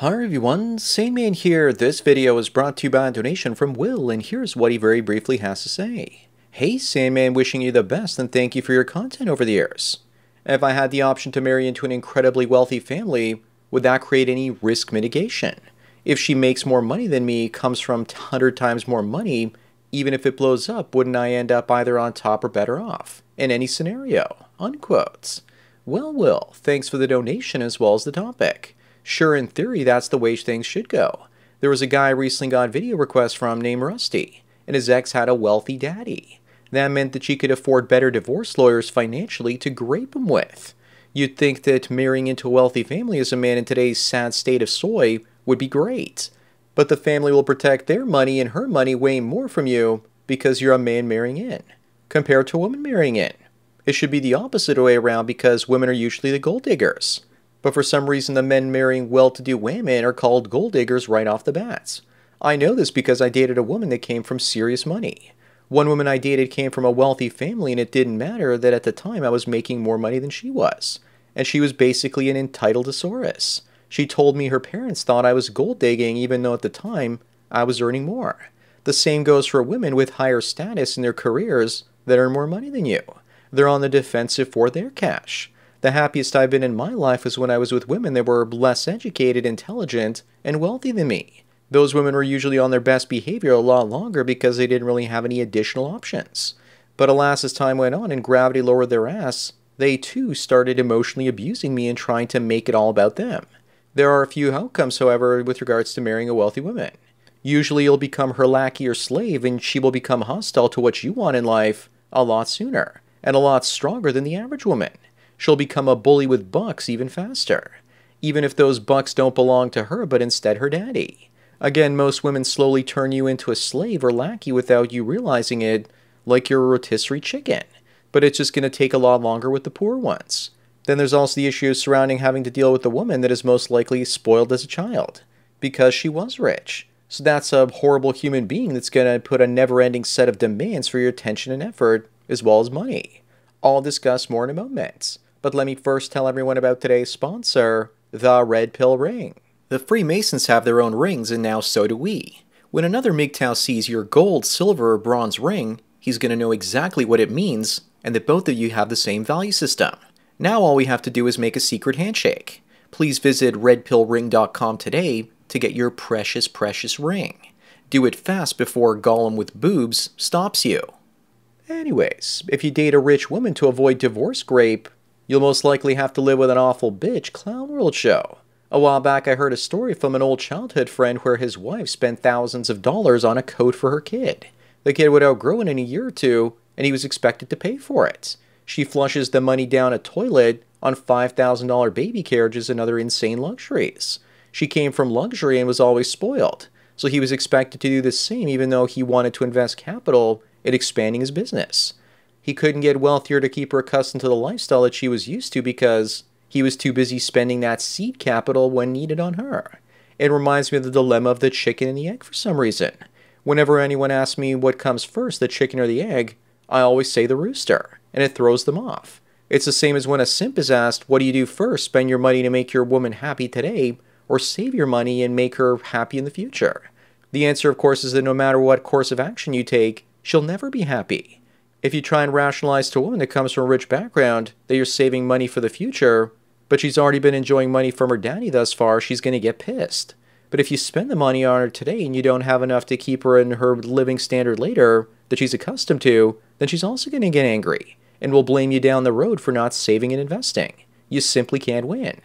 Hi everyone, Sandman here. This video is brought to you by a donation from Will, and here's what he very briefly has to say. Hey Sandman, wishing you the best and thank you for your content over the years. If I had the option to marry into an incredibly wealthy family, would that create any risk mitigation? If she makes more money than me, comes from 100 times more money, even if it blows up, wouldn't I end up either on top or better off? In any scenario. Unquotes. Well, Will, thanks for the donation as well as the topic. Sure, in theory, that's the way things should go. There was a guy recently got video requests from named Rusty, and his ex had a wealthy daddy. That meant that she could afford better divorce lawyers financially to grape him with. You'd think that marrying into a wealthy family as a man in today's sad state of soy would be great. But the family will protect their money and her money way more from you because you're a man marrying in, compared to a woman marrying in. It should be the opposite way around because women are usually the gold diggers but for some reason the men marrying well-to-do women are called gold diggers right off the bats. I know this because I dated a woman that came from serious money. One woman I dated came from a wealthy family and it didn't matter that at the time I was making more money than she was. And she was basically an entitled thesaurus. She told me her parents thought I was gold digging even though at the time I was earning more. The same goes for women with higher status in their careers that earn more money than you. They're on the defensive for their cash. The happiest I've been in my life was when I was with women that were less educated, intelligent, and wealthy than me. Those women were usually on their best behavior a lot longer because they didn't really have any additional options. But alas, as time went on and gravity lowered their ass, they too started emotionally abusing me and trying to make it all about them. There are a few outcomes, however, with regards to marrying a wealthy woman. Usually you'll become her lackey or slave and she will become hostile to what you want in life a lot sooner and a lot stronger than the average woman she'll become a bully with bucks even faster, even if those bucks don't belong to her but instead her daddy. Again, most women slowly turn you into a slave or lackey without you realizing it, like you're a rotisserie chicken. But it's just going to take a lot longer with the poor ones. Then there's also the issues surrounding having to deal with a woman that is most likely spoiled as a child, because she was rich. So that's a horrible human being that's going to put a never ending set of demands for your attention and effort, as well as money. I'll discuss more in a moment. But let me first tell everyone about today's sponsor, the Red Pill Ring. The Freemasons have their own rings, and now so do we. When another MGTOW sees your gold, silver, or bronze ring, he's going to know exactly what it means and that both of you have the same value system. Now all we have to do is make a secret handshake. Please visit redpillring.com today to get your precious, precious ring. Do it fast before Gollum with boobs stops you. Anyways, if you date a rich woman to avoid divorce grape, You'll most likely have to live with an awful bitch Clown World show. A while back, I heard a story from an old childhood friend where his wife spent thousands of dollars on a coat for her kid. The kid would outgrow it in a year or two, and he was expected to pay for it. She flushes the money down a toilet on $5,000 baby carriages and other insane luxuries. She came from luxury and was always spoiled, so he was expected to do the same even though he wanted to invest capital in expanding his business he couldn't get wealthier to keep her accustomed to the lifestyle that she was used to because he was too busy spending that seed capital when needed on her. It reminds me of the dilemma of the chicken and the egg for some reason. Whenever anyone asks me what comes first, the chicken or the egg, I always say the rooster, and it throws them off. It's the same as when a simp is asked, What do you do first? Spend your money to make your woman happy today, or save your money and make her happy in the future? The answer, of course, is that no matter what course of action you take, she'll never be happy. If you try and rationalize to a woman that comes from a rich background that you're saving money for the future, but she's already been enjoying money from her daddy thus far, she's going to get pissed. But if you spend the money on her today and you don't have enough to keep her in her living standard later that she's accustomed to, then she's also going to get angry and will blame you down the road for not saving and investing. You simply can't win.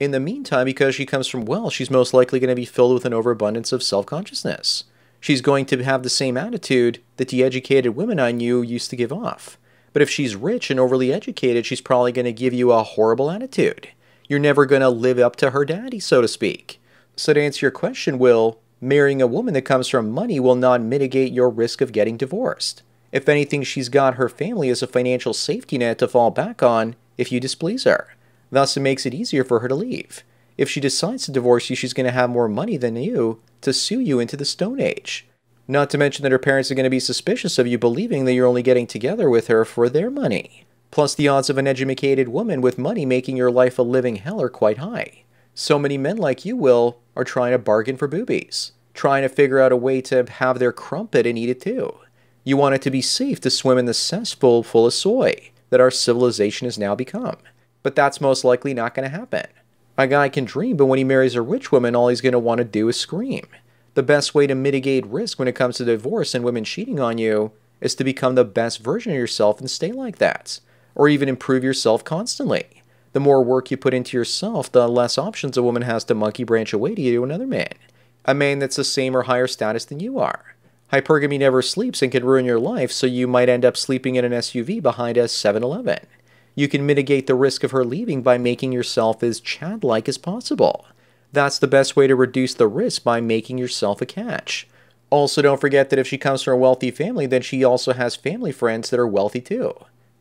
In the meantime, because she comes from wealth, she's most likely going to be filled with an overabundance of self consciousness she's going to have the same attitude that the educated women I knew used to give off. But if she's rich and overly educated, she's probably going to give you a horrible attitude. You're never going to live up to her daddy, so to speak. So, to answer your question, Will, marrying a woman that comes from money will not mitigate your risk of getting divorced. If anything, she's got her family as a financial safety net to fall back on if you displease her. Thus, it makes it easier for her to leave. If she decides to divorce you, she's going to have more money than you, to sue you into the Stone Age. Not to mention that her parents are going to be suspicious of you believing that you're only getting together with her for their money. Plus, the odds of an educated woman with money making your life a living hell are quite high. So many men like you will are trying to bargain for boobies, trying to figure out a way to have their crumpet and eat it too. You want it to be safe to swim in the cesspool full of soy that our civilization has now become. But that's most likely not going to happen. A guy can dream, but when he marries a rich woman, all he's going to want to do is scream. The best way to mitigate risk when it comes to divorce and women cheating on you is to become the best version of yourself and stay like that, or even improve yourself constantly. The more work you put into yourself, the less options a woman has to monkey branch away to you to another man, a man that's the same or higher status than you are. Hypergamy never sleeps and can ruin your life, so you might end up sleeping in an SUV behind a 7 Eleven. You can mitigate the risk of her leaving by making yourself as Chad like as possible. That's the best way to reduce the risk by making yourself a catch. Also, don't forget that if she comes from a wealthy family, then she also has family friends that are wealthy too.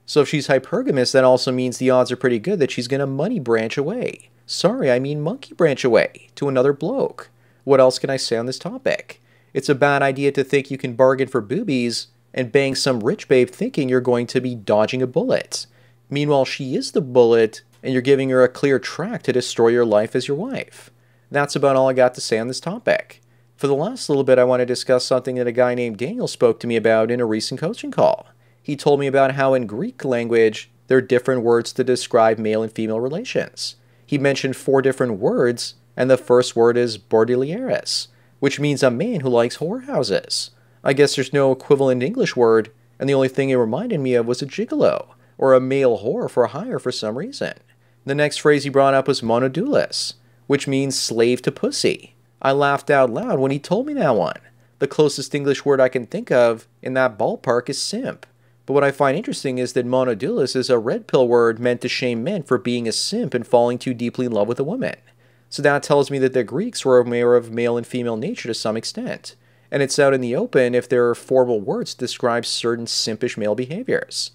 So if she's hypergamous, that also means the odds are pretty good that she's going to money branch away. Sorry, I mean monkey branch away to another bloke. What else can I say on this topic? It's a bad idea to think you can bargain for boobies and bang some rich babe thinking you're going to be dodging a bullet. Meanwhile, she is the bullet, and you're giving her a clear track to destroy your life as your wife. That's about all I got to say on this topic. For the last little bit, I want to discuss something that a guy named Daniel spoke to me about in a recent coaching call. He told me about how in Greek language, there are different words to describe male and female relations. He mentioned four different words, and the first word is bordilieres, which means a man who likes whorehouses. I guess there's no equivalent English word, and the only thing it reminded me of was a gigolo, or a male whore for hire for some reason. The next phrase he brought up was monodoulos, which means slave to pussy. I laughed out loud when he told me that one. The closest English word I can think of in that ballpark is simp. But what I find interesting is that monodoulos is a red pill word meant to shame men for being a simp and falling too deeply in love with a woman. So that tells me that the Greeks were aware of male and female nature to some extent. And it's out in the open if there are formal words to describe certain simpish male behaviors.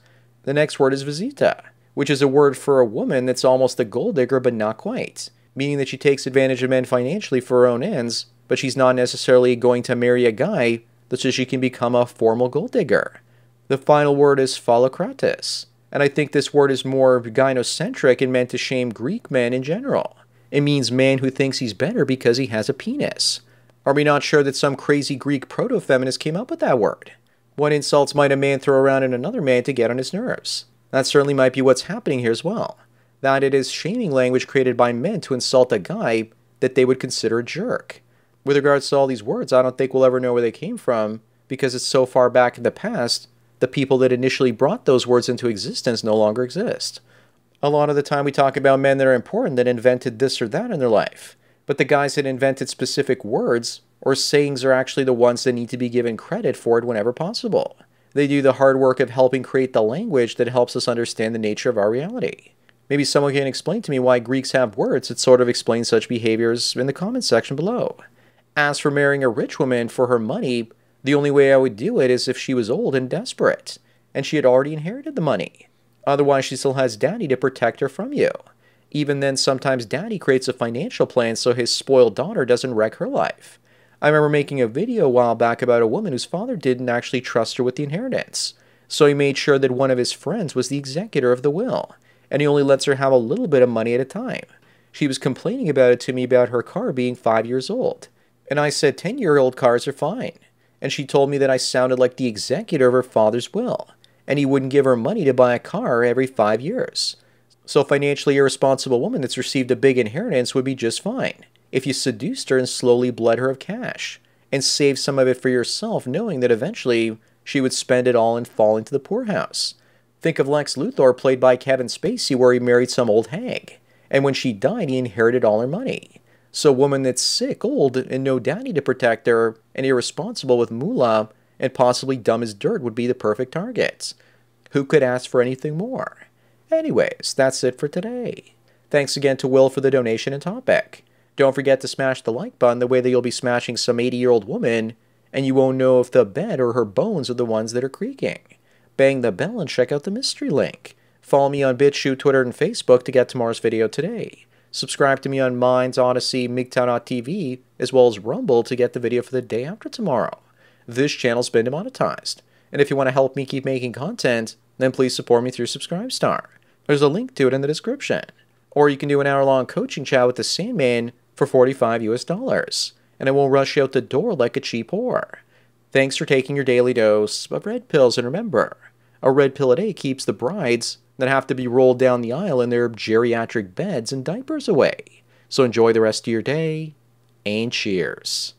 The next word is visita, which is a word for a woman that's almost a gold digger but not quite, meaning that she takes advantage of men financially for her own ends, but she's not necessarily going to marry a guy so she can become a formal gold digger. The final word is phallocrates, and I think this word is more gynocentric and meant to shame Greek men in general. It means man who thinks he's better because he has a penis. Are we not sure that some crazy Greek proto feminist came up with that word? What insults might a man throw around at another man to get on his nerves? That certainly might be what's happening here as well. That it is shaming language created by men to insult a guy that they would consider a jerk. With regards to all these words, I don't think we'll ever know where they came from because it's so far back in the past, the people that initially brought those words into existence no longer exist. A lot of the time we talk about men that are important that invented this or that in their life. But the guys that invented specific words or sayings are actually the ones that need to be given credit for it whenever possible. They do the hard work of helping create the language that helps us understand the nature of our reality. Maybe someone can explain to me why Greeks have words that sort of explain such behaviors in the comments section below. As for marrying a rich woman for her money, the only way I would do it is if she was old and desperate, and she had already inherited the money. Otherwise, she still has daddy to protect her from you. Even then, sometimes daddy creates a financial plan so his spoiled daughter doesn't wreck her life. I remember making a video a while back about a woman whose father didn't actually trust her with the inheritance. So he made sure that one of his friends was the executor of the will, and he only lets her have a little bit of money at a time. She was complaining about it to me about her car being five years old. And I said 10 year old cars are fine. And she told me that I sounded like the executor of her father's will and he wouldn't give her money to buy a car every five years. So, a financially irresponsible woman that's received a big inheritance would be just fine if you seduced her and slowly bled her of cash and saved some of it for yourself, knowing that eventually she would spend it all and fall into the poorhouse. Think of Lex Luthor, played by Kevin Spacey, where he married some old hag, and when she died, he inherited all her money. So, a woman that's sick, old, and no daddy to protect her, and irresponsible with moolah and possibly dumb as dirt would be the perfect targets. Who could ask for anything more? Anyways, that's it for today. Thanks again to Will for the donation and topic. Don't forget to smash the like button the way that you'll be smashing some 80 year old woman, and you won't know if the bed or her bones are the ones that are creaking. Bang the bell and check out the mystery link. Follow me on BitChute, Twitter, and Facebook to get tomorrow's video today. Subscribe to me on Minds, Odysee, MGTOW.tv, as well as Rumble to get the video for the day after tomorrow this channel's been demonetized. And if you want to help me keep making content, then please support me through Subscribestar. There's a link to it in the description. Or you can do an hour long coaching chat with the Sandman for 45 US dollars, and it won't rush out the door like a cheap whore. Thanks for taking your daily dose of red pills, and remember, a red pill a day keeps the brides that have to be rolled down the aisle in their geriatric beds and diapers away. So enjoy the rest of your day, and cheers.